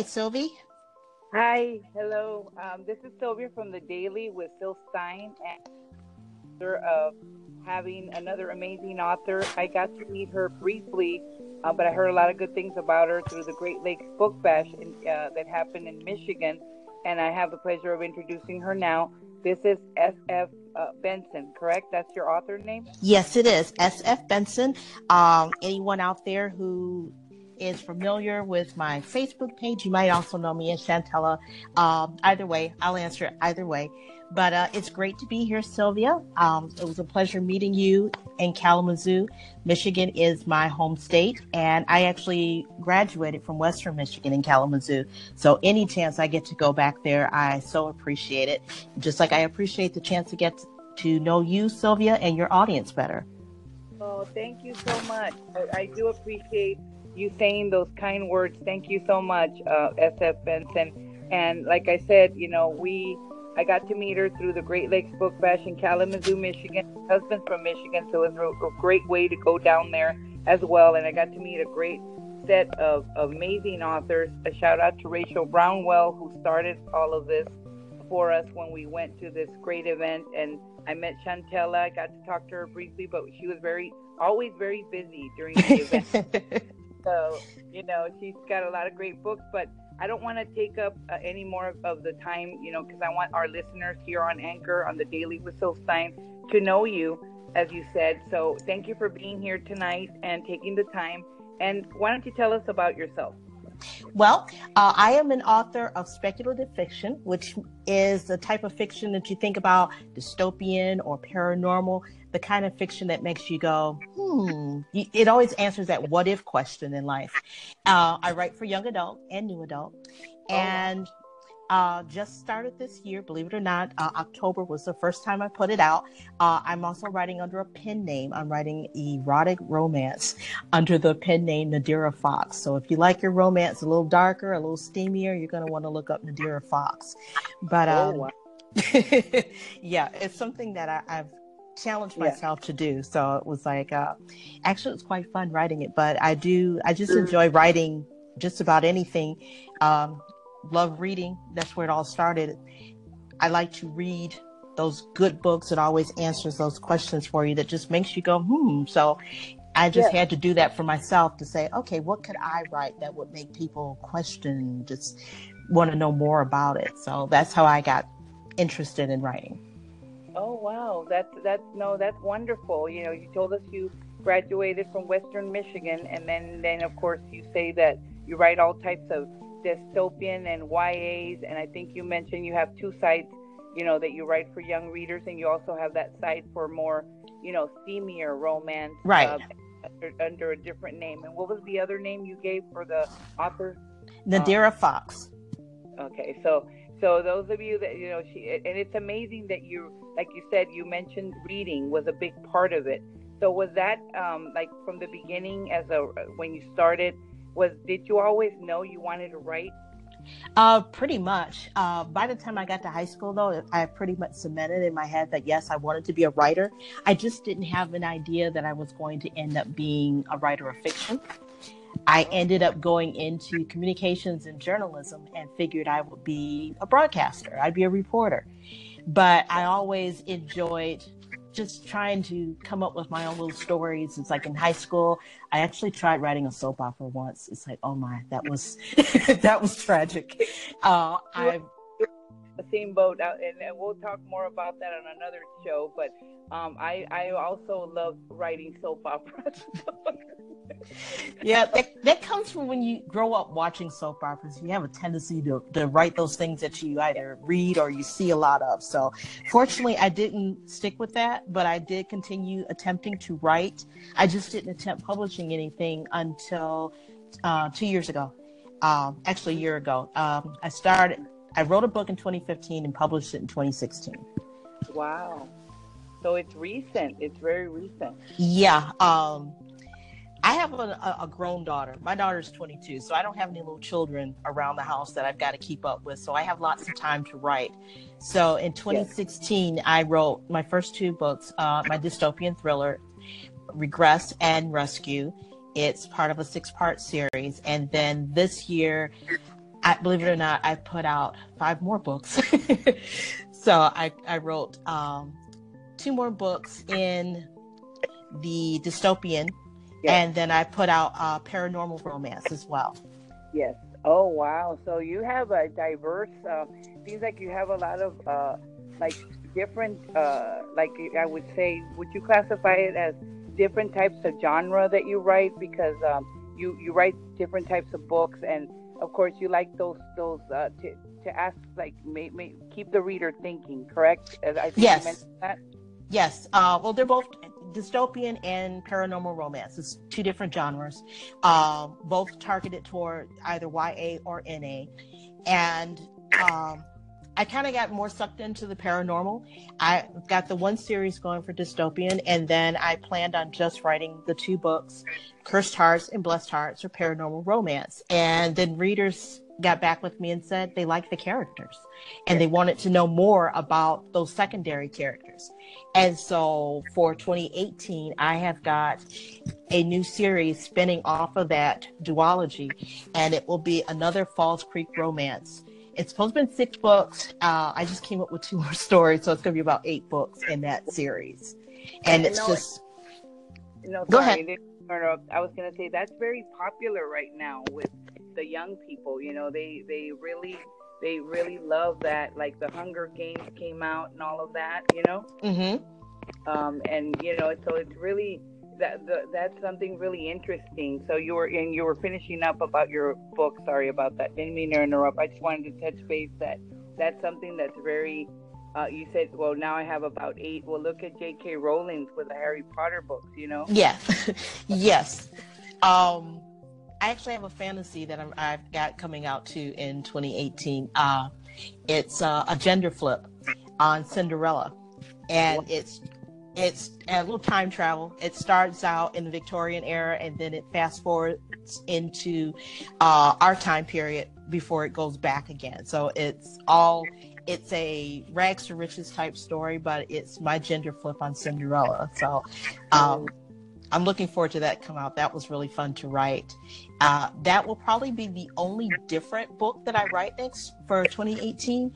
Hi, Sylvie. Hi, hello. Um, this is Sylvia from the Daily with Syl Stein, and of having another amazing author. I got to meet her briefly, uh, but I heard a lot of good things about her through the Great Lakes Book Bash in, uh, that happened in Michigan, and I have the pleasure of introducing her now. This is S.F. Uh, Benson, correct? That's your author name? Yes, it is. S.F. Benson. Um, anyone out there who is familiar with my Facebook page, you might also know me as Chantella. Um, either way, I'll answer either way. But uh, it's great to be here, Sylvia. Um, it was a pleasure meeting you in Kalamazoo. Michigan is my home state, and I actually graduated from Western Michigan in Kalamazoo. So any chance I get to go back there, I so appreciate it. Just like I appreciate the chance to get to know you, Sylvia, and your audience better. Oh, thank you so much. I, I do appreciate you saying those kind words. Thank you so much, uh, SF Benson. And like I said, you know, we I got to meet her through the Great Lakes Book Bash in Kalamazoo, Michigan. My husband's from Michigan, so it was a, great way to go down there as well. And I got to meet a great set of amazing authors. A shout out to Rachel Brownell, who started all of this for us when we went to this great event. And I met Shantella. I got to talk to her briefly, but she was very, always very busy during the event. So, you know, she's got a lot of great books, but I don't want to take up uh, any more of the time, you know, because I want our listeners here on Anchor on the Daily with Syl Stein to know you, as you said. So, thank you for being here tonight and taking the time. And why don't you tell us about yourself? Well, uh, I am an author of speculative fiction, which is the type of fiction that you think about dystopian or paranormal the kind of fiction that makes you go, hmm. It always answers that what if question in life. Uh, I write for young adult and new adult, oh, and uh, just started this year. Believe it or not, uh, October was the first time I put it out. Uh, I'm also writing under a pen name. I'm writing erotic romance under the pen name Nadira Fox. So if you like your romance a little darker, a little steamier, you're going to want to look up Nadira Fox. But oh, um, oh, wow. yeah, it's something that I, have challenged myself yeah. to do. So it was like, uh, actually, it was quite fun writing it. But I do, I just enjoy writing just about anything. Um, love reading. That's where it all started. I like to read those good books that always answers those questions for you that just makes you go, hmm. So I just yeah. had to do that for myself to say, okay, what could I write that would make people question, just want to know more about it. So that's how I got interested in writing. Oh wow, that's that's no, that's wonderful. You know, you told us you graduated from Western Michigan, and then then of course you say that you write all types of dystopian and YAs, and I think you mentioned you have two sites. You know that you write for young readers, and you also have that site for more, you know, steamier romance. Right. Uh, under, under, a different name. And what was the other name you gave for the author? Nadira um, Fox. Okay, so so those of you that you know, she and it's amazing that you, like you said, you mentioned reading was a big part of it. So was that um, like from the beginning, as a when you started, was did you always know you wanted to write? Uh, pretty much. Uh, by the time I got to high school, though, I pretty much cemented in my head that yes, I wanted to be a writer. I just didn't have an idea that I was going to end up being a writer of fiction. I ended up going into communications and journalism and figured I would be a broadcaster. I'd be a reporter. But I always enjoyed just trying to come up with my own little stories. It's like in high school, I actually tried writing a soap opera once. It's like, oh my, that was that was tragic. Uh, I same boat, and, and we'll talk more about that on another show. But um, I I also love writing soap operas. yeah, that, that comes from when you grow up watching soap operas. You have a tendency to, to write those things that you either read or you see a lot of. So, fortunately, I didn't stick with that, but I did continue attempting to write. I just didn't attempt publishing anything until uh, two years ago. Um, actually, a year ago. Um, I started, I wrote a book in 2015 and published it in 2016. Wow. So it's recent. It's very recent. Yeah. Um, I have a, a, grown daughter. My daughter's 22, so I don't have any little children around the house that I've got to keep up with. So I have lots of time to write. So in 2016, yes. I wrote my first two books, uh, my dystopian thriller, Regress and Rescue. It's part of a six part series. And then this year, I believe it or not, I put out five more books. so I, I wrote um, two more books in the dystopian, yes. and then I put out uh, paranormal romance as well. Yes. Oh wow! So you have a diverse. Uh, seems like you have a lot of uh, like different. Uh, like I would say, would you classify it as different types of genre that you write? Because um, you you write different types of books, and of course you like those those uh, to to ask like may, may, keep the reader thinking. Correct? I think yes. Yes. Uh, well, they're both dystopian and paranormal romance. It's two different genres, um, both targeted toward either YA or NA. And um, I kind of got more sucked into the paranormal. I got the one series going for dystopian, and then I planned on just writing the two books, Cursed Hearts and Blessed Hearts, or paranormal romance. And then readers got back with me and said they liked the characters and they wanted to know more about those secondary characters. And so for 2018, I have got a new series spinning off of that duology, and it will be another Falls Creek romance. It's supposed to be six books. Uh, I just came up with two more stories, so it's going to be about eight books in that series. And it's just. No, Go ahead. I was going to say that's very popular right now with the young people. You know, they they really they really love that. Like the Hunger Games came out and all of that. You know. Mm-hmm. Um, and you know, so it's really that the, that's something really interesting. So you were and you were finishing up about your book. Sorry about that. Didn't mean to interrupt. I just wanted to touch base that that's something that's very. Uh, you said, well, now I have about eight. Well, look at J.K. Rowling's with the Harry Potter books. You know. Yeah. yes. Um, I actually have a fantasy that i have got coming out too in 2018. Uh, it's uh, a gender flip on Cinderella, and it's it's a little time travel. It starts out in the Victorian era, and then it fast forwards into uh, our time period before it goes back again. So it's all it's a rags to riches type story, but it's my gender flip on Cinderella. So um, I'm looking forward to that come out. That was really fun to write. Uh, that will probably be the only different book that I write next for 2018.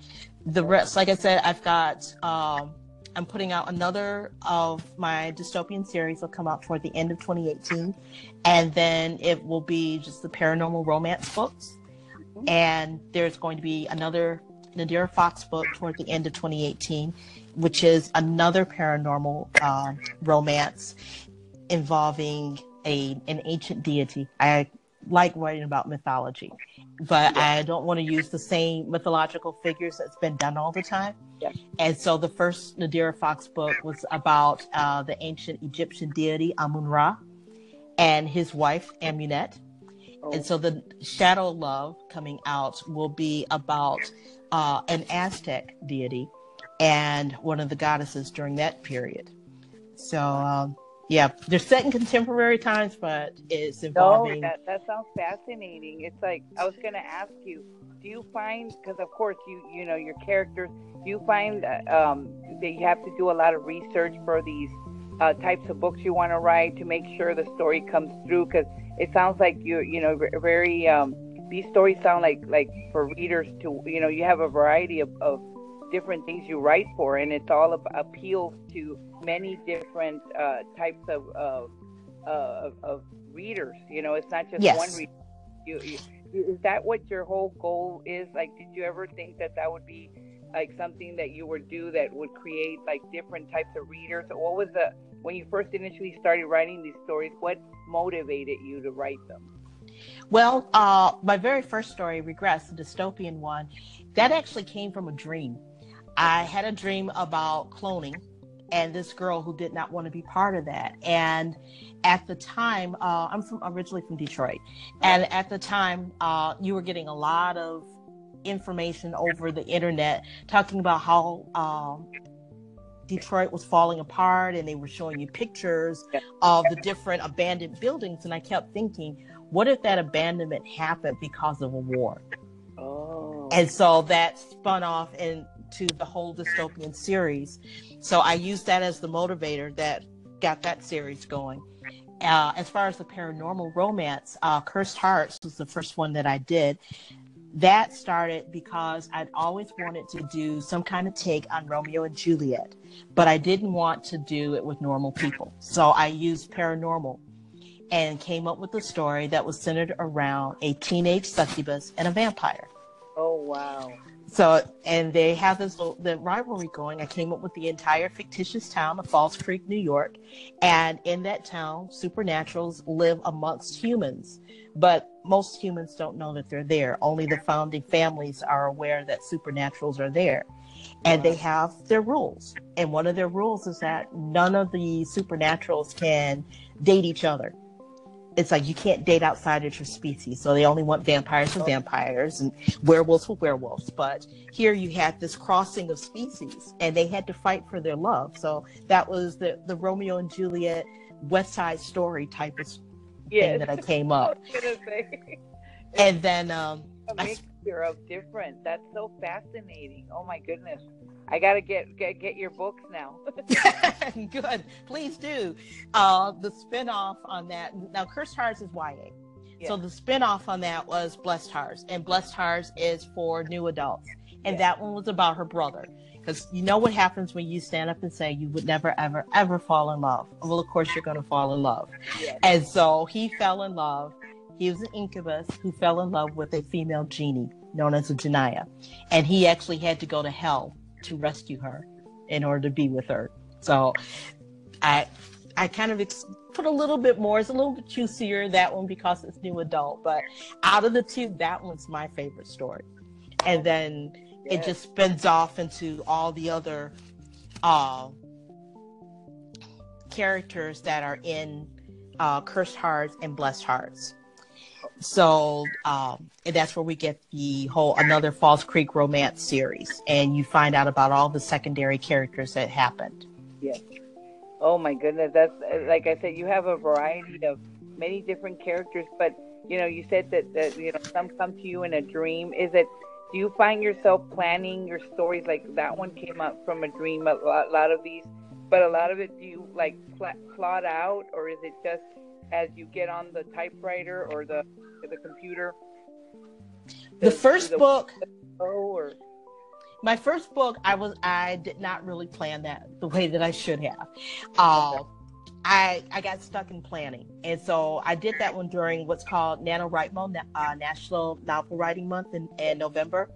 The rest, like I said, I've got. Um, I'm putting out another of my dystopian series. will come out toward the end of 2018, and then it will be just the paranormal romance books. And there's going to be another Nadira Fox book toward the end of 2018, which is another paranormal uh, romance involving a an ancient deity. I like writing about mythology, but yeah. I don't want to use the same mythological figures that's been done all the time. Yeah. And so the first Nadira Fox book was about uh, the ancient Egyptian deity Amun Ra and his wife Amunet. Oh. And so the Shadow Love coming out will be about uh, an Aztec deity and one of the goddesses during that period. So um, yeah, they're set in contemporary times, but it's involving. No, that, that sounds fascinating. It's like I was going to ask you, do you find because of course you you know your characters, do you find that um, that you have to do a lot of research for these uh, types of books you want to write to make sure the story comes through? Because it sounds like you you know very um, these stories sound like like for readers to you know you have a variety of, of different things you write for, and it's all appeals to many different uh, types of of, uh, of readers. You know, it's not just yes. one reader. You, you, is that what your whole goal is? Like, did you ever think that that would be like something that you would do that would create like different types of readers? What was the when you first initially started writing these stories? What motivated you to write them? Well, uh, my very first story, Regress, the dystopian one, that actually came from a dream. I had a dream about cloning and this girl who did not want to be part of that. And at the time, uh, I'm from originally from Detroit, and at the time, uh, you were getting a lot of information over the internet talking about how um, Detroit was falling apart, and they were showing you pictures of the different abandoned buildings. And I kept thinking, what if that abandonment happened because of a war? Oh. And so that spun off and to the whole dystopian series. So I used that as the motivator that got that series going. Uh, as far as the paranormal romance, uh, Cursed Hearts was the first one that I did. that started because I'd always wanted to do some kind of take on Romeo and Juliet, but I didn't want to do it with normal people. So I used paranormal and came up with a story that was centered around a teenage succubus and a vampire. Oh, wow. So, and they have this little, the rivalry going. I came up with the entire fictitious town of Falls Creek, New York, and in that town, supernaturals live amongst humans, but most humans don't know that they're there. Only the founding families are aware that supernaturals are there, and they have their rules. And one of their rules is that none of the supernaturals can date each other it's like you can't date outside of your species. So they only want vampires for vampires and werewolves for werewolves. But here you had this crossing of species and they had to fight for their love. So that was the, the Romeo and Juliet West Side Story type of yes. thing that I came up. I and then um, a mixture of different. That's so fascinating. Oh my goodness. I gotta get get, get your books now. Good, please do. Uh, the spinoff on that now, Cursed Hearts is YA. Yeah. So the spinoff on that was Blessed Hearts, and Blessed Hearts is for new adults, and yeah. that one was about her brother. Because you know what happens when you stand up and say you would never, ever, ever fall in love. Well, of course you're going to fall in love. Yeah. And so he fell in love. He was an incubus who fell in love with a female genie known as a Janaya, and he actually had to go to hell to rescue her in order to be with her. So I I kind of ex- put a little bit more. It's a little bit juicier that one because it's new adult, but out of the two, that one's my favorite story. And then yes. it just spins off into all the other uh, characters that are in uh, Cursed Hearts and Blessed Hearts. So um, and that's where we get the whole another Falls Creek romance series, and you find out about all the secondary characters that happened. Yes. Oh my goodness, that's like I said, you have a variety of many different characters, but you know, you said that, that you know some come to you in a dream. Is it? Do you find yourself planning your stories like that one came up from a dream? A lot, a lot of these, but a lot of it, do you like pl- plot out, or is it just as you get on the typewriter or the the computer? The, the first the book. Or... My first book, I was I did not really plan that the way that I should have. Uh, I I got stuck in planning, and so I did that one during what's called NaNoWriMo, uh, National Novel Writing Month in, in November.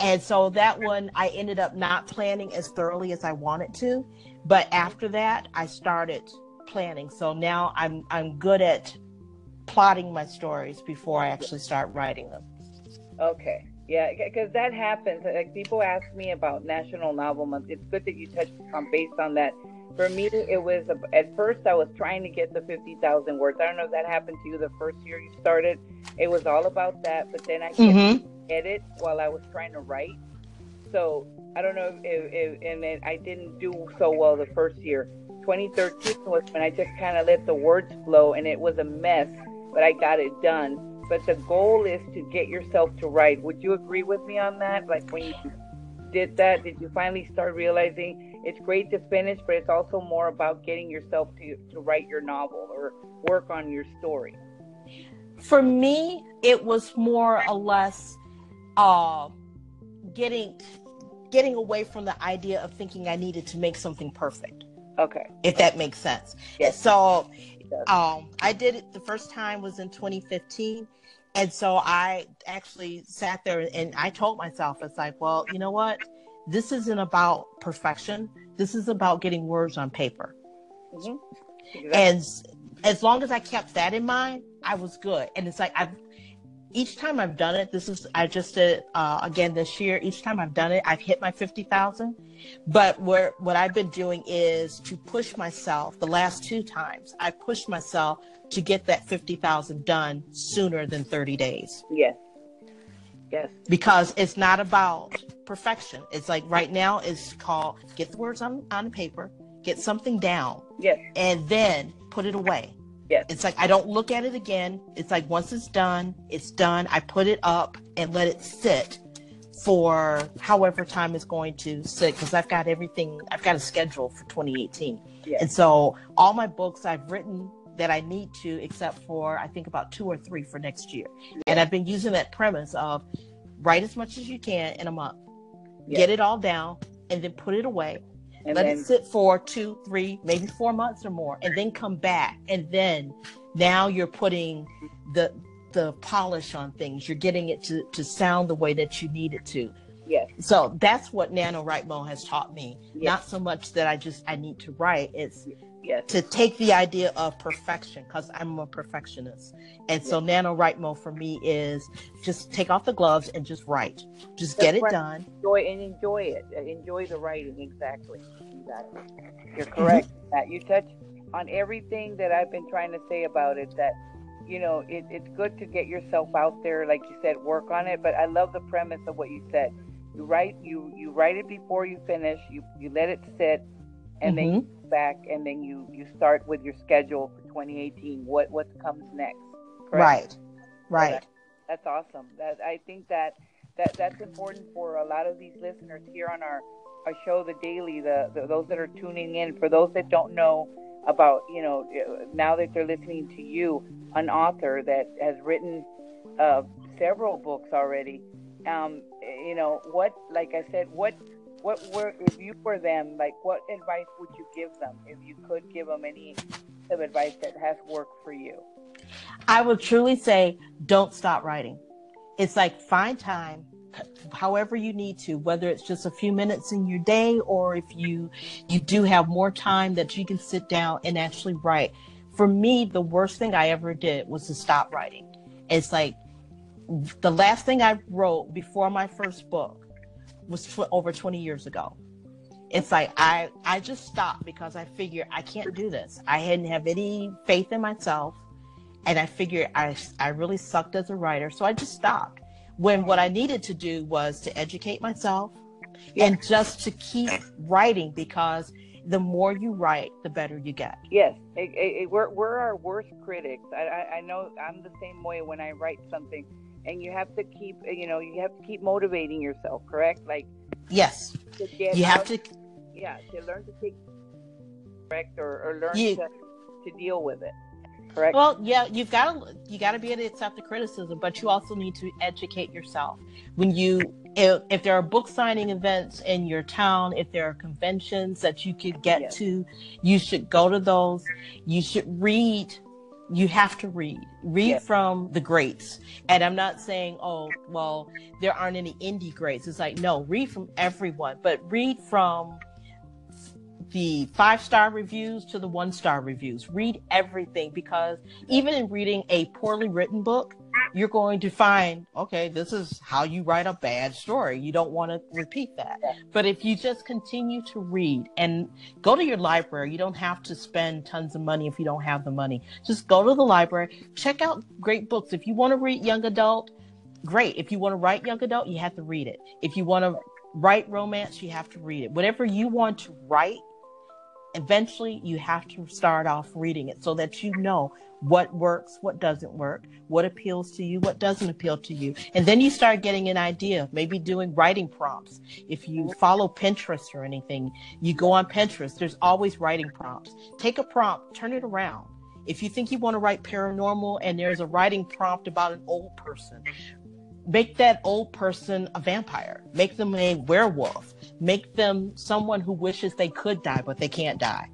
And so that one, I ended up not planning as thoroughly as I wanted to. But after that, I started planning. So now I'm I'm good at plotting my stories before I actually start writing them. Okay. Yeah, because that happens. Like people ask me about National Novel Month. It's good that you touched on based on that. For me, it was at first I was trying to get the fifty thousand words. I don't know if that happened to you the first year you started. It was all about that, but then I mm-hmm. get it while I was trying to write. So I don't know if, if and then I didn't do so well the first year. 2013 was when I just kind of let the words flow, and it was a mess, but I got it done but the goal is to get yourself to write. Would you agree with me on that? Like when you did that, did you finally start realizing it's great to finish, but it's also more about getting yourself to, to write your novel or work on your story? For me, it was more or less uh, getting getting away from the idea of thinking I needed to make something perfect. Okay. If that makes sense. Yes. So um, I did it the first time was in 2015. And so I actually sat there and I told myself, it's like, well, you know what? This isn't about perfection. This is about getting words on paper. Mm-hmm. Exactly. And as long as I kept that in mind, I was good. And it's like I've each time I've done it, this is I just did uh, again this year. Each time I've done it, I've hit my fifty thousand. But where what I've been doing is to push myself. The last two times, I pushed myself to get that fifty thousand done sooner than thirty days. Yes. Yes. Because it's not about perfection. It's like right now it's called get the words on on the paper, get something down. Yes. And then put it away Yes. It's like I don't look at it again. It's like once it's done, it's done. I put it up and let it sit for however time is going to sit because I've got everything, I've got a schedule for 2018. Yes. And so all my books I've written that I need to, except for I think about two or three for next year. Yes. And I've been using that premise of write as much as you can in a month. Yes. Get it all down and then put it away. And Let then, it sit for two, three, maybe four months or more, and then come back. And then now you're putting the the polish on things. You're getting it to, to sound the way that you need it to. yes, So that's what NaNoWriMo has taught me. Yes. Not so much that I just I need to write. It's yes, to take the idea of perfection because I'm a perfectionist. And so NaNoWriMo for me is just take off the gloves and just write. Just get it right. done. enjoy and enjoy it. Uh, Enjoy the writing. Exactly. Exactly. You're correct. That you touch on everything that I've been trying to say about it. That you know, it, it's good to get yourself out there, like you said, work on it. But I love the premise of what you said. You write, you you write it before you finish. You you let it sit, and then mm-hmm. you back, and then you you start with your schedule for 2018. What what comes next? Correct? Right. Right. That's awesome. That I think that that that's important for a lot of these listeners here on our our show, the daily. The, the those that are tuning in. For those that don't know about, you know, now that they're listening to you, an author that has written uh, several books already. Um, you know, what, like I said, what what were if you were them, like what advice would you give them if you could give them any of advice that has worked for you? I would truly say don't stop writing. It's like find time however you need to whether it's just a few minutes in your day or if you you do have more time that you can sit down and actually write. For me the worst thing i ever did was to stop writing. It's like the last thing i wrote before my first book was over 20 years ago. It's like i i just stopped because i figured i can't do this. I hadn't have any faith in myself and I figured I I really sucked as a writer, so I just stopped. When what I needed to do was to educate myself and just to keep writing because the more you write, the better you get. Yes, it, it, it- we're we're our worst critics. I, I I know I'm the same way when I write something, and you have to keep you know you have to keep motivating yourself. Correct, like Yes, you have to. yeah to learn to take correct or, or learn You- to to deal with it. Correct. Well, yeah, you've got to you got to be able to accept the criticism, but you also need to educate yourself. When you if, if there are book signing events in your town, if there are conventions that you could get Yes. to, you should go to those. You should read. You have to read. Read Yes. from the greats. And I'm not saying, oh, well, there aren't any indie greats. It's like, no, read from everyone, but read from the five star reviews to the one star reviews. Read everything because even in reading a poorly written book, you're going to find, okay, this is how you write a bad story. You don't want to repeat that. But if you just continue to read and go to your library, you don't have to spend tons of money if you don't have the money. Just go to the library, check out great books. If you want to read young adult, great. If you want to write young adult, you have to read it. If you want to write romance, you have to read it. Whatever you want to write, eventually you have to start off reading it so that you know what works, what doesn't work, what appeals to you, what doesn't appeal to you. And then you start getting an idea, maybe doing writing prompts. If you follow Pinterest or anything, you go on Pinterest, there's always writing prompts. Take a prompt, turn it around. If you think you want to write paranormal and there's a writing prompt about an old person, make that old person a vampire, make them a werewolf, make them someone who wishes they could die but they can't die.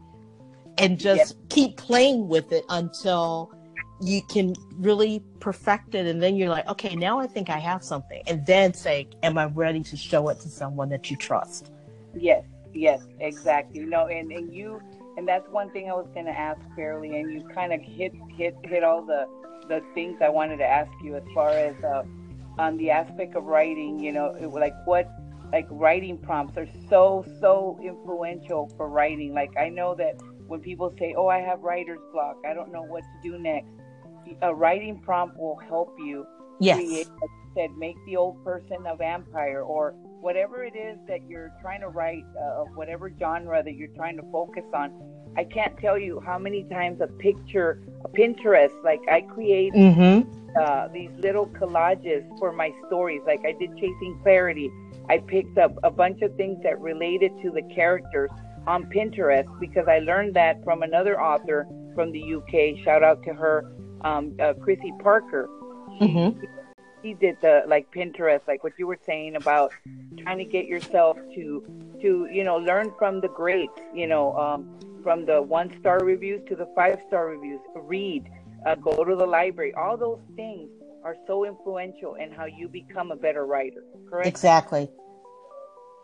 And just keep playing with it until you can really perfect it. And then you're like, okay, now I think I have something. And then say, am I ready to show it to someone that you trust? Yes, yes, exactly. No, and, and you and that's one thing I was gonna ask fairly and you kind of hit hit hit all the the things I wanted to ask you as far as uh, on the aspect of writing, you know, it, like what like writing prompts are so so influential for writing. Like I know that when people say, "Oh, I have writer's block. I don't know what to do next." A writing prompt will help you Yes. create, like you said, make the old person a vampire or whatever it is that you're trying to write, uh, of whatever genre that you're trying to focus on. I can't tell you how many times a picture, a Pinterest, like I create Mm-hmm. uh, these little collages for my stories. Like I did Chasing Clarity. I picked up a bunch of things that related to the characters on Pinterest because I learned that from another author from the UK. Shout out to her, um, uh, Chrissy Parker. Mm-hmm. he did the like Pinterest, like what you were saying about trying to get yourself to to you know learn from the greats, you know, um, from the one star reviews to the five star reviews. Read, uh, go to the library. All those things are so influential in how you become a better writer. Correct? Exactly.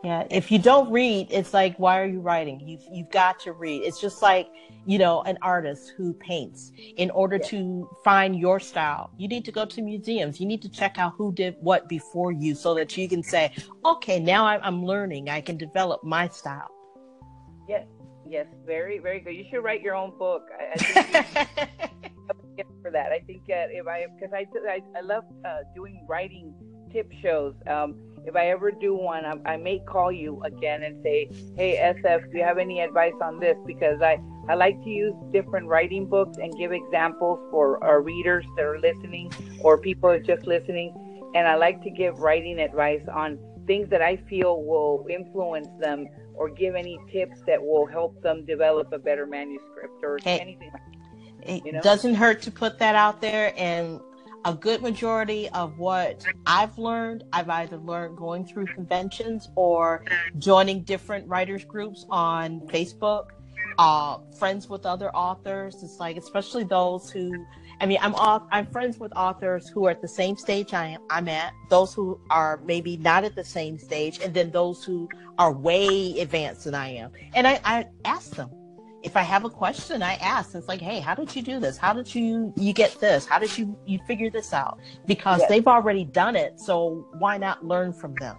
Yeah, if you don't read, it's like, why are you writing? You've you've got to read. It's just like, you know, an artist who paints. In order yeah. to find your style, you need to go to museums. You need to check out who did what before you, so that you can say, okay, now I'm learning. I can develop my style. Yes, very, very good. You should write your own book. I, I think for that. I think uh, if I, because I, I, I love uh, doing writing tip shows. Um, if I ever do one, I, I, may call you again and say, "Hey, SF, do you have any advice on this?" Because I I like to use different writing books and give examples for our readers that are listening or people are just listening, and I like to give writing advice on things that I feel will influence them or give any tips that will help them develop a better manuscript or anything. Like that, it you know? doesn't hurt to put that out there and a good majority of what I've learned, I've either learned going through conventions or joining different writers groups on Facebook, uh, friends with other authors. It's like, especially those who, I mean, I'm off, I'm friends with authors who are at the same stage I am, I'm at, those who are maybe not at the same stage, and then those who are way advanced than I am. And I, I ask them, if I have a question, I ask. It's like, hey, how did you do this? How did you you get this? How did you you figure this out? Because yes. they've already done it, so why not learn from them?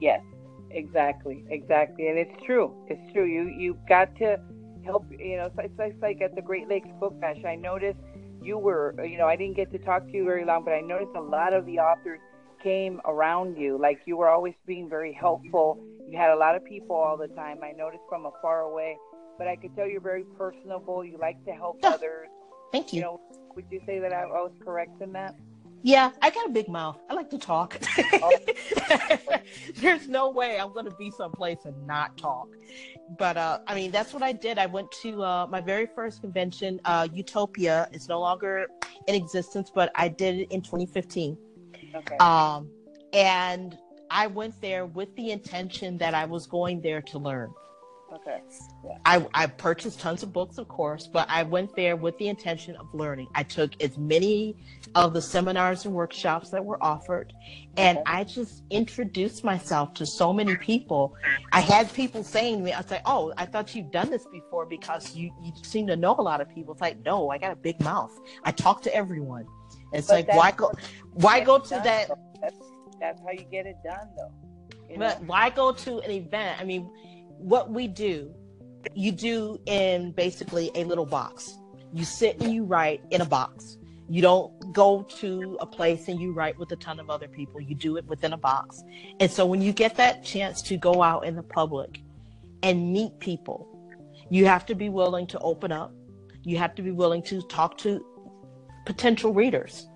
Yes, exactly, exactly, and it's true. It's true. You you got to help. You know, it's, it's like at the Great Lakes Book Bash. I noticed you were. Uh, you know, I didn't get to talk to you very long, but I noticed a lot of the authors came around you. Like you were always being very helpful. You had a lot of people all the time. I noticed from afar away but I could tell you're very personable. You like to help yeah. others. Thank you. You know, would you say that I, I was correct in that? Yeah, I got a big mouth. I like to talk. Oh. There's no way I'm going to be someplace and not talk. But uh, I mean, that's what I did. I went to uh, my very first convention, uh, Utopia. It's no longer in existence, but I did it in 2015. Okay. Um, and I went there with the intention that I was going there to learn. Okay. Yeah. I, I purchased tons of books, of course, but I went there with the intention of learning. I took as many of the seminars and workshops that were offered, and okay. I just introduced myself to so many people. I had people saying to me, I say, "Oh, I thought you've done this before because you you seem to know a lot of people." It's like, no, I got a big mouth. I talk to everyone. It's but like why go why go to that? That's, that's, how you get it done, though. You know? But why go to an event? I mean what we do, you do in basically a little box. You sit and you write in a box. You don't go to a place and you write with a ton of other people. You do it within a box. And so when you get that chance to go out in the public and meet people, you have to be willing to open up. You have to be willing to talk to potential readers.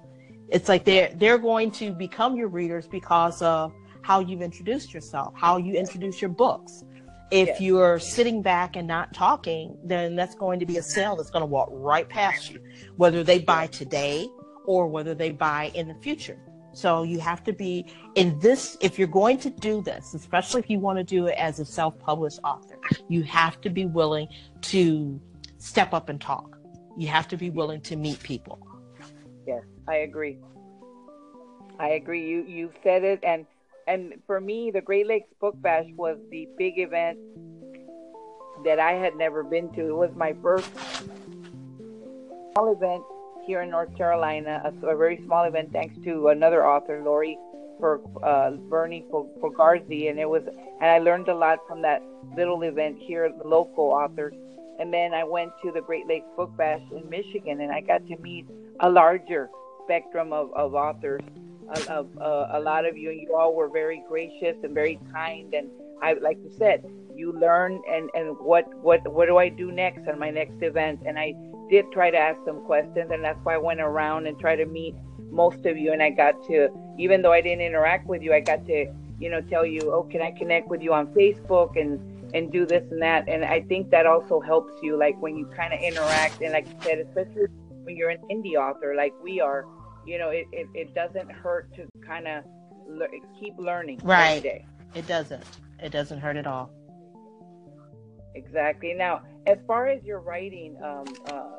It's like they're they're going to become your readers because of how you've introduced yourself, how you introduce your books, if yes. you're sitting back and not talking, then that's going to be a sale that's going to walk right past you, whether they buy today or whether they buy in the future. So you have to be in this, if you're going to do this, especially if you want to do it as a self published author, you have to be willing to step up and talk. You have to be willing to meet people. Yes, I agree. I agree. You you said it, and and for me, the Great Lakes Book Bash was the big event that I had never been to. It was my first small event here in North Carolina, a, a very small event thanks to another author, Lori for uh, Bernie for, for Garzi, and it was, and I learned a lot from that little event here, the local authors. And then I went to the Great Lakes Book Bash in Michigan, and I got to meet a larger spectrum of, of authors of uh, a lot of you, and you all were very gracious and very kind. And I, like you said, you learn and and what what what do I do next on my next event? And I did try to ask some questions, and that's why I went around and tried to meet most of you. And I got to, even though I didn't interact with you, I got to, you know, tell you, oh, can I connect with you on Facebook and and do this and that. And I think that also helps you, like when you kind of interact. And like you said, especially when you're an indie author, like we are, you know, it, it, it doesn't hurt to kind of le- keep learning Right. every day. It doesn't. It doesn't hurt at all. Exactly. Now, as far as your writing, um, uh,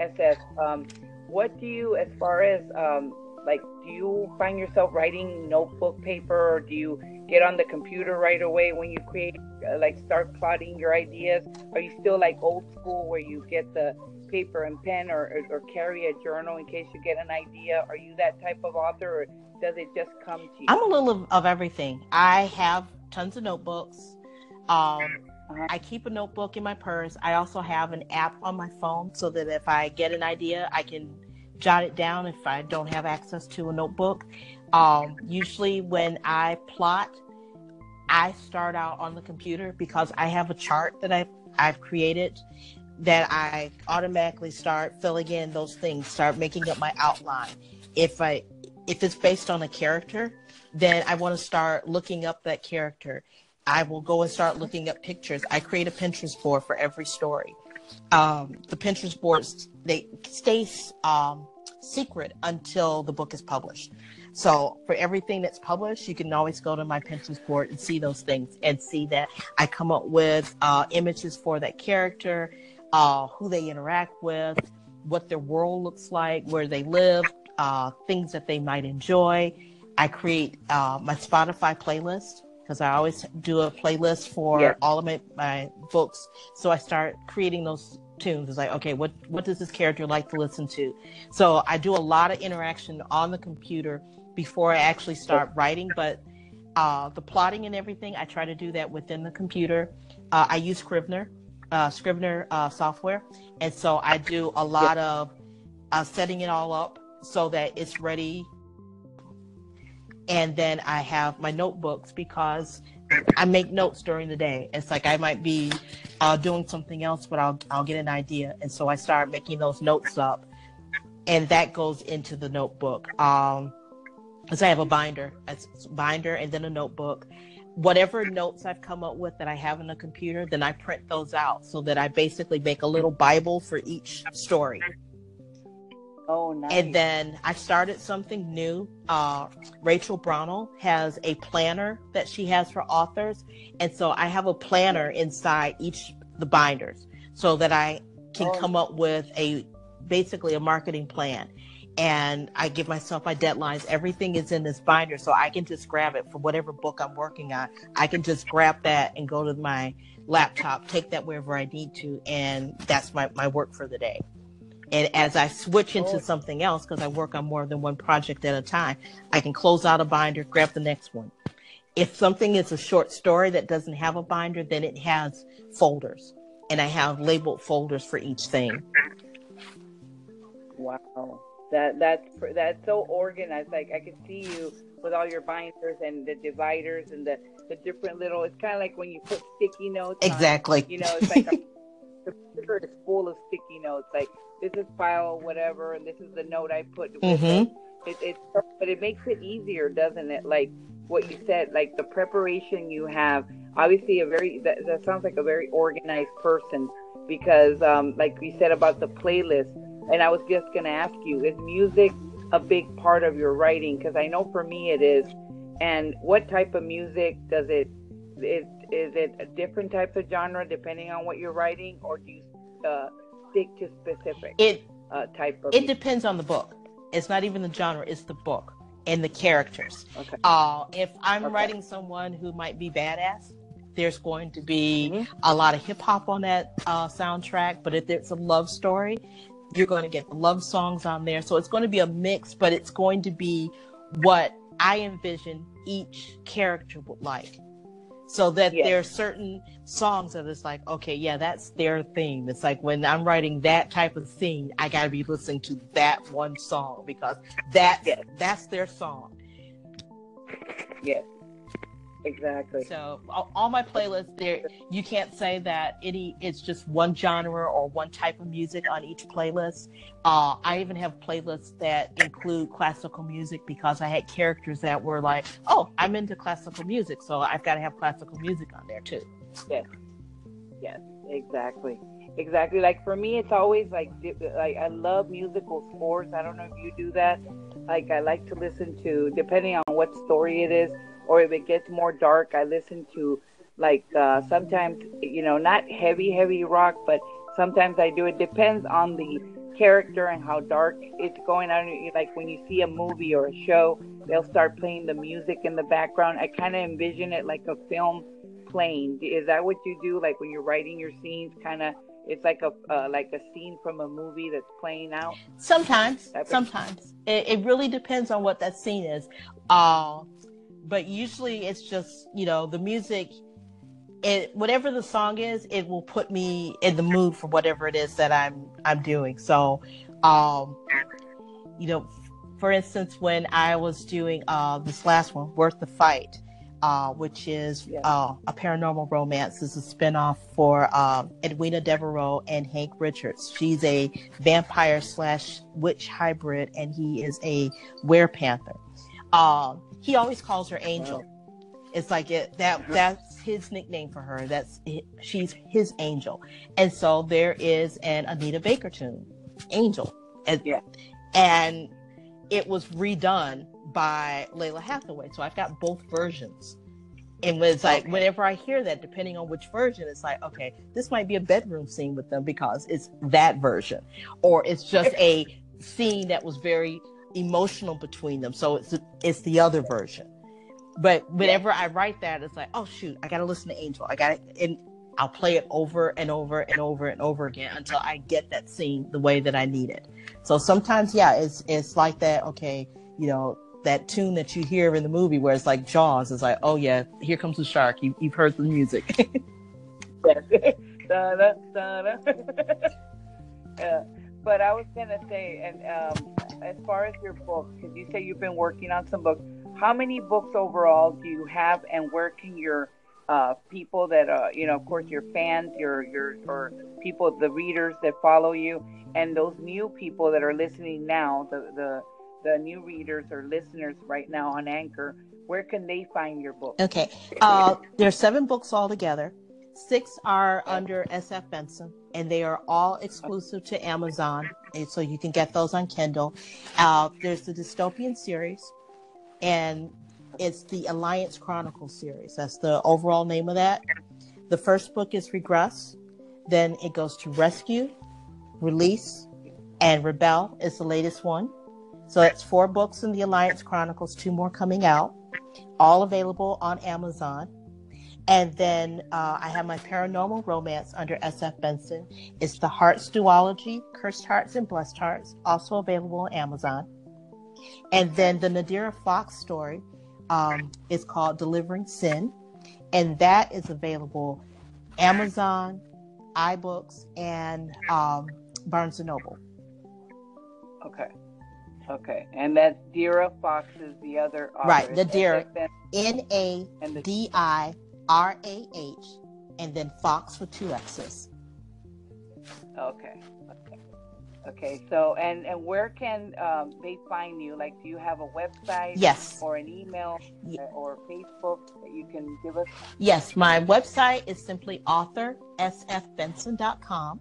SF, um, what do you, as far as um, like, do you find yourself writing notebook paper, or do you get on the computer right away when you create, uh, like, start plotting your ideas? Are you still like old school where you get the paper and pen, or, or, or carry a journal in case you get an idea? Are you that type of author, or does it just come to you? I'm a little of, of everything. I have tons of notebooks. Um, Uh-huh. I keep a notebook in my purse. I also have an app on my phone so that if I get an idea, I can jot it down if I don't have access to a notebook. Um, usually, when I plot, I start out on the computer because I have a chart that I've, I've created that I automatically start filling in those things, start making up my outline. If I if it's based on a character, then I want to start looking up that character. I will go and start looking up pictures. I create a Pinterest board for every story. Um, the Pinterest boards they stay um, secret until the book is published. So for everything that's published, you can always go to my Pinterest board and see those things and see that I come up with uh, images for that character, uh, who they interact with, what their world looks like, where they live, uh, things that they might enjoy. I create uh, my Spotify playlist because I always do a playlist for Yeah. all of my, my books. So I start creating those tunes. It's like, okay, what, what does this character like to listen to? So I do a lot of interaction on the computer before I actually start writing, but uh, the plotting and everything, I try to do that within the computer. Uh, I use Scrivener, uh, Scrivener uh, software, and so I do a lot of uh, setting it all up so that it's ready. And then I have my notebooks because I make notes during the day. It's like I might be uh, doing something else, but I'll I'll get an idea, and so I start making those notes up, and that goes into the notebook. Um, so I have a binder, a binder, and then a notebook. Whatever notes I've come up with that I have in the computer, then I print those out so that I basically make a little Bible for each story. oh, nice. And then I started something new. Uh, Rachel Brownell has a planner that she has for authors, and so I have a planner inside each the binders so that I can Oh. come up with a basically a marketing plan. And I give myself my deadlines. Everything is in this binder, so I can just grab it for whatever book I'm working on. I can just grab that and go to my laptop, take that wherever I need to, and that's my, my work for the day. And as I switch into Oh. something else, because I work on more than one project at a time, I can close out a binder, grab the next one. If something is a short story that doesn't have a binder, then it has folders. And I have labeled folders for each thing. Wow, that that's that's so organized. Like I can see you with all your binders and the dividers and the the different little. It's kind of like when you put sticky notes. on, Exactly. you know, it's like a, the computer is full of sticky notes. Like this is file whatever, and this is the note I put. Mhm. it. It, but it makes it easier, doesn't it? Like what you said, like the preparation you have. Obviously, a very that, that sounds like a very organized person because, um, like you said about the playlist. And I was just gonna ask you, is music a big part of your writing? Because I know for me it is. And what type of music does it? Is is it a different type of genre depending on what you're writing, or do you uh, stick to specific It uh, type of? it depends on the book. It's not even the genre, it's the book and the characters. Okay. Uh, if I'm Okay. writing someone who might be badass, there's going to be Mhm. a lot of hip hop on that uh, soundtrack. But if it's a love story, you're going to get love songs on there. So it's going to be a mix, but it's going to be what I envision each character would like. So that Yes. there are certain songs that it's like, okay, yeah, that's their theme. It's like when I'm writing that type of scene, I got to be listening to that one song because that Yes. that's their song. Yes. Exactly. So all, my playlists there, you can't say that any it's just one genre or one type of music on each playlist. Uh, I even have playlists that include classical music because I had characters that were like, oh, I'm into classical music, so I've got to have classical music on there too. Yes, Yes. exactly. Exactly. Like for me, it's always like like I love musical scores. I don't know if you do that. like I like to listen to, depending on what story it is, or if it gets more dark, I listen to like uh, sometimes you know not heavy heavy rock, but sometimes I do. It depends on the character and how dark it's going on. Like when you see a movie or a show, they'll start playing the music in the background. I kind of envision it like a film playing. Is that what you do? Like when you're writing your scenes, kind of it's like a uh, like a scene from a movie that's playing out. Sometimes, sometimes it, it, really depends on what that scene is. Uh, but usually it's just you know the music. It whatever the song is, it will put me in the mood for whatever it is that I'm I'm doing. So, um, you know, for instance, when I was doing uh, this last one, "Worth the Fight," uh, which is yeah. uh, a paranormal romance. This is a spinoff for um, Edwina Devereaux and Hank Richards. She's a vampire slash witch hybrid, and he is a werepanther. Uh, he always calls her Angel. It's like it, that. That's his nickname for her. That's she's his angel, and so there is an Anita Baker tune, Angel, and, yeah. and it was redone by Lalah Hathaway. So I've got both versions. And it's like okay. whenever I hear that, depending on which version, it's like, okay, this might be a bedroom scene with them because it's that version, or it's just a scene that was very emotional between them. So it's it's the other version. But whenever I write that, it's like, oh shoot, I gotta listen to Angel. I gotta and I'll play it over and over and over and over again until I get that scene the way that I need it. So sometimes, yeah, it's it's like that. Okay, you know, that tune that you hear in the movie where it's like Jaws. It's like, oh yeah, here comes the shark. You, have heard the music. da, da, da, yeah. But I was gonna say, and um, as far as your books, because you say you've been working on some books, how many books overall do you have, and where can your uh, people that uh, you know, of course, your fans, your your or people, the readers that follow you, and those new people that are listening now, the the the new readers or listeners right now on Anchor, where can they find your book? Okay. Uh, there are seven books altogether. Six are under SF Benson, and they are all exclusive to Amazon, so you can get those on Kindle. Uh, there's the Dystopian series, and it's the Alliance Chronicles series. That's the overall name of that. The first book is Regress, then it goes to Rescue, Release, and Rebel is the latest one. So that's four books in the Alliance Chronicles, two more coming out, all available on Amazon. And then uh, I have my paranormal romance under SF Benson. It's the Hearts duology, Cursed Hearts and Blessed Hearts, also available on Amazon. And then the Nadirah Foxx story um, is called Delivering Sin, and that is available Amazon, iBooks, and um, Barnes and Noble. Okay. Okay, and that's Dira Foxx is the other author. Right, the Dira, N A D I R A H, and then Fox with two X's. Okay. Okay. Okay. So, and and where can um, they find you? Like, do you have a website? Yes. Or an email yeah. or Facebook that you can give us? Yes, my website is simply authorsfbenson.com,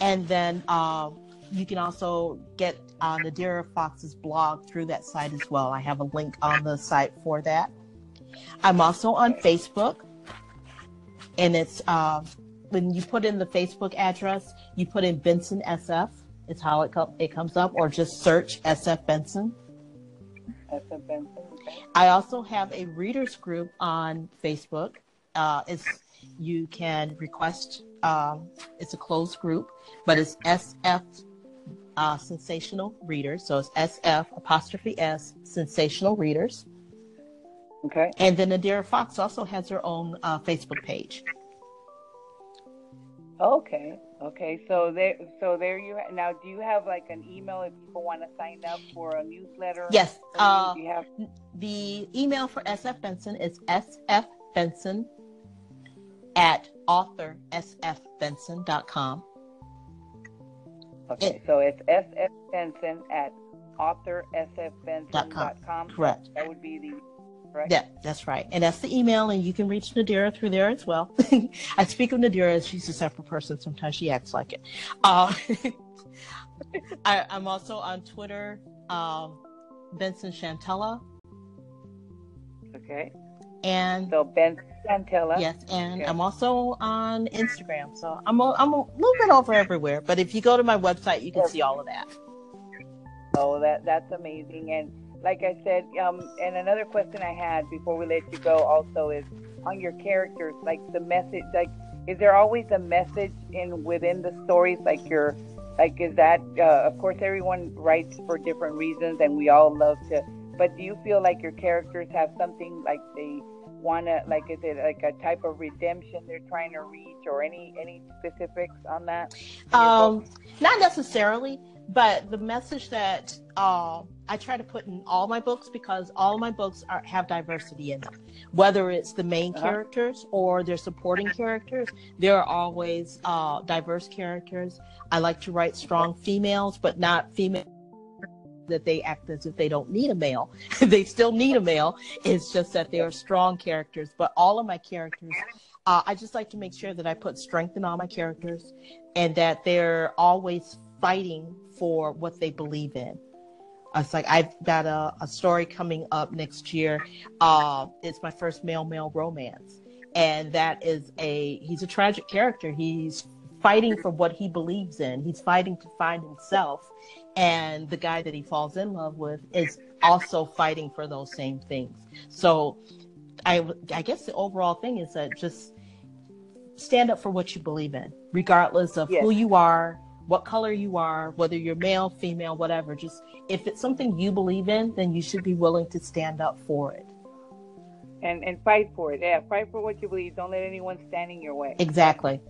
and then uh, you can also get uh, Nadirah Foxx's blog through that site as well. I have a link on the site for that. I'm also on Facebook, and it's uh, when you put in the Facebook address, you put in Benson SF. It's how it, com- it comes up, or just search SF Benson. SF Benson. Okay. I also have a readers group on Facebook. Uh, it's you can request. Um, it's a closed group, but it's SF uh, sensational readers. So it's SF apostrophe S sensational readers. Okay. And then Nadirah Foxx also has her own uh, Facebook page. Okay. Okay. So there. So there you ha- now. Do you have like an email if people want to sign up for a newsletter? Yes. Uh, have- the email for SF Benson is SF sfbenson at authorsfbenson.com. Okay, it, so it's SF Benson at authorsfbenson.com. Correct. That would be the correct? Yeah, that's right. And that's the email, and you can reach Nadirah through there as well. I speak of Nadirah, she's a separate person. Sometimes she acts like it. Uh, I, am also on Twitter um, Benson Chantella. Okay. And so Ben Chantella. Yes, and okay. I'm also on Instagram. So I'm a, I'm a little bit over everywhere. But if you go to my website, you can see all of that. Oh, that that's amazing. And like I said, um, and another question I had before we let you go also is on your characters, like the message, like is there always a message in within the stories, like your, like is that, uh, of course, everyone writes for different reasons, and we all love to, but do you feel like your characters have something like they want to, like is it like a type of redemption they're trying to reach, or any any specifics on that? Um, not necessarily but the message that uh, I try to put in all my books because all my books are, have diversity in them, whether it's the main uh-huh. characters or their supporting characters. There are always uh, diverse characters. I like to write strong females, but not female that they act as if they don't need a male. they still need a male. It's just that they are strong characters. But all of my characters, uh, I just like to make sure that I put strength in all my characters and that they're always fighting for what they believe in. It's like I've got a, a story coming up next year. Uh, it's my first male male romance, and that is a he's a tragic character. He's fighting for what he believes in. He's fighting to find himself, and the guy that he falls in love with is also fighting for those same things. So, I I guess the overall thing is that just stand up for what you believe in, regardless of yes. who you are, what color you are, whether you're male, female, whatever. Just if it's something you believe in, then you should be willing to stand up for it. And and fight for it. Yeah, fight for what you believe. Don't let anyone stand in your way. Exactly.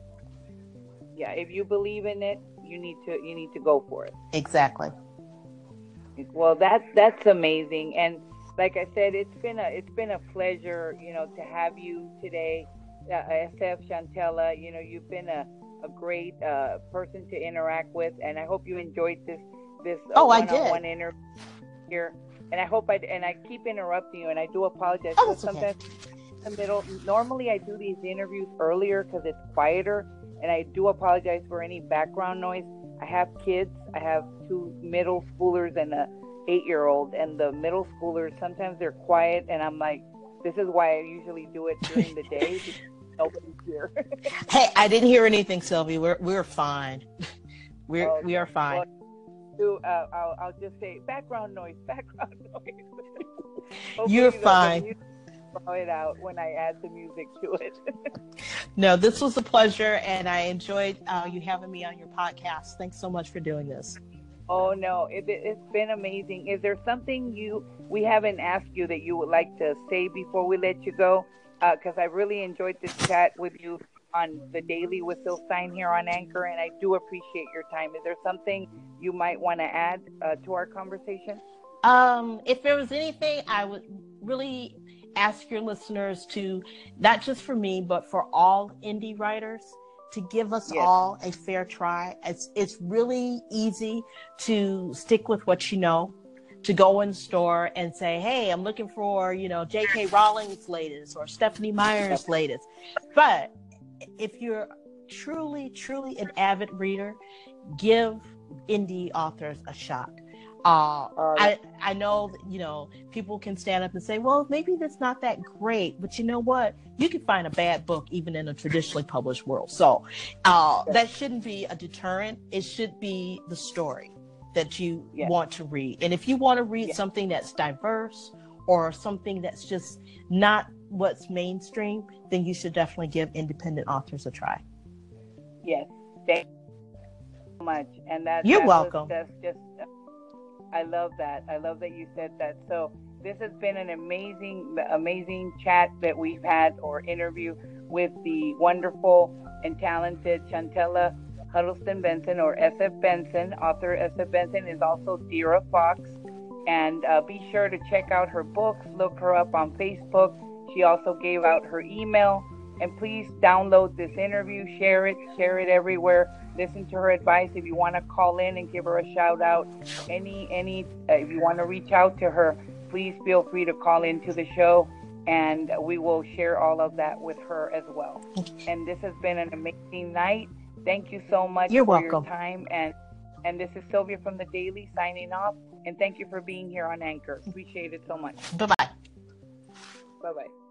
Yeah, if you believe in it, you need to you need to go for it. Exactly. Well, that's that's amazing. And like I said, it's been a it's been a pleasure, you know, to have you today, uh, SF Chantella. You know, you've been a a great uh, person to interact with, and I hope you enjoyed this this uh, oh, one-on-one interview here. And I hope I and I keep interrupting you, and I do apologize. Oh, sometimes okay. in the middle. Normally, I do these interviews earlier because it's quieter, and I do apologize for any background noise. I have kids. I have two middle schoolers and a eight-year-old, and the middle schoolers sometimes they're quiet, and I'm like, this is why I usually do it during the day nobody's here. hey, I didn't hear anything, Sylvie. We're we're fine. We're okay. we are fine. Well, uh, I'll, I'll just say background noise, background noise. You're fine. Throw it out when I add the music to it. no, this was a pleasure, and I enjoyed uh, you having me on your podcast. Thanks so much for doing this. Oh no, it, has been amazing. Is there something you we haven't asked you that you would like to say before we let you go? Because uh, I really enjoyed this chat with you on the daily with Syl Stein here on Anchor, and I do appreciate your time. Is there something you might want to add uh, to our conversation? Um, if there was anything, I would really ask your listeners to, not just for me, but for all indie writers, to give us yes. all a fair try. It's it's really easy to stick with what you know to go in store and say, "Hey, I'm looking for you know J.K. Rowling's latest or Stephenie Meyer's latest." But if you're truly, truly an avid reader, give indie authors a shot. Uh, uh, I I know you know people can stand up and say, well, maybe that's not that great, but you know what? You can find a bad book even in a traditionally published world. So uh, that shouldn't be a deterrent. It should be the story that you yes. want to read. And if you want to read yes. something that's diverse or something that's just not what's mainstream, then you should definitely give independent authors a try. Yes, thank you so much. And that you're that welcome. That's just, I love that. I love that you said that. So this has been an amazing, amazing chat that we've had or interview with the wonderful and talented Chantella Huddleston Benson or SF Benson. Author SF Benson is also Dira Foxx. And uh, be sure to check out her books, look her up on Facebook. She also gave out her email. And please download this interview, share it, share it everywhere. Listen to her advice. If you want to call in and give her a shout out, any any uh, if you want to reach out to her, please feel free to call into the show and we will share all of that with her as well. And this has been an amazing night. Thank you so much You're for welcome. your time and And this is Sylvia from the Daily signing off. And thank you for being here on Anchor. Appreciate it so much. Bye bye. Bye bye.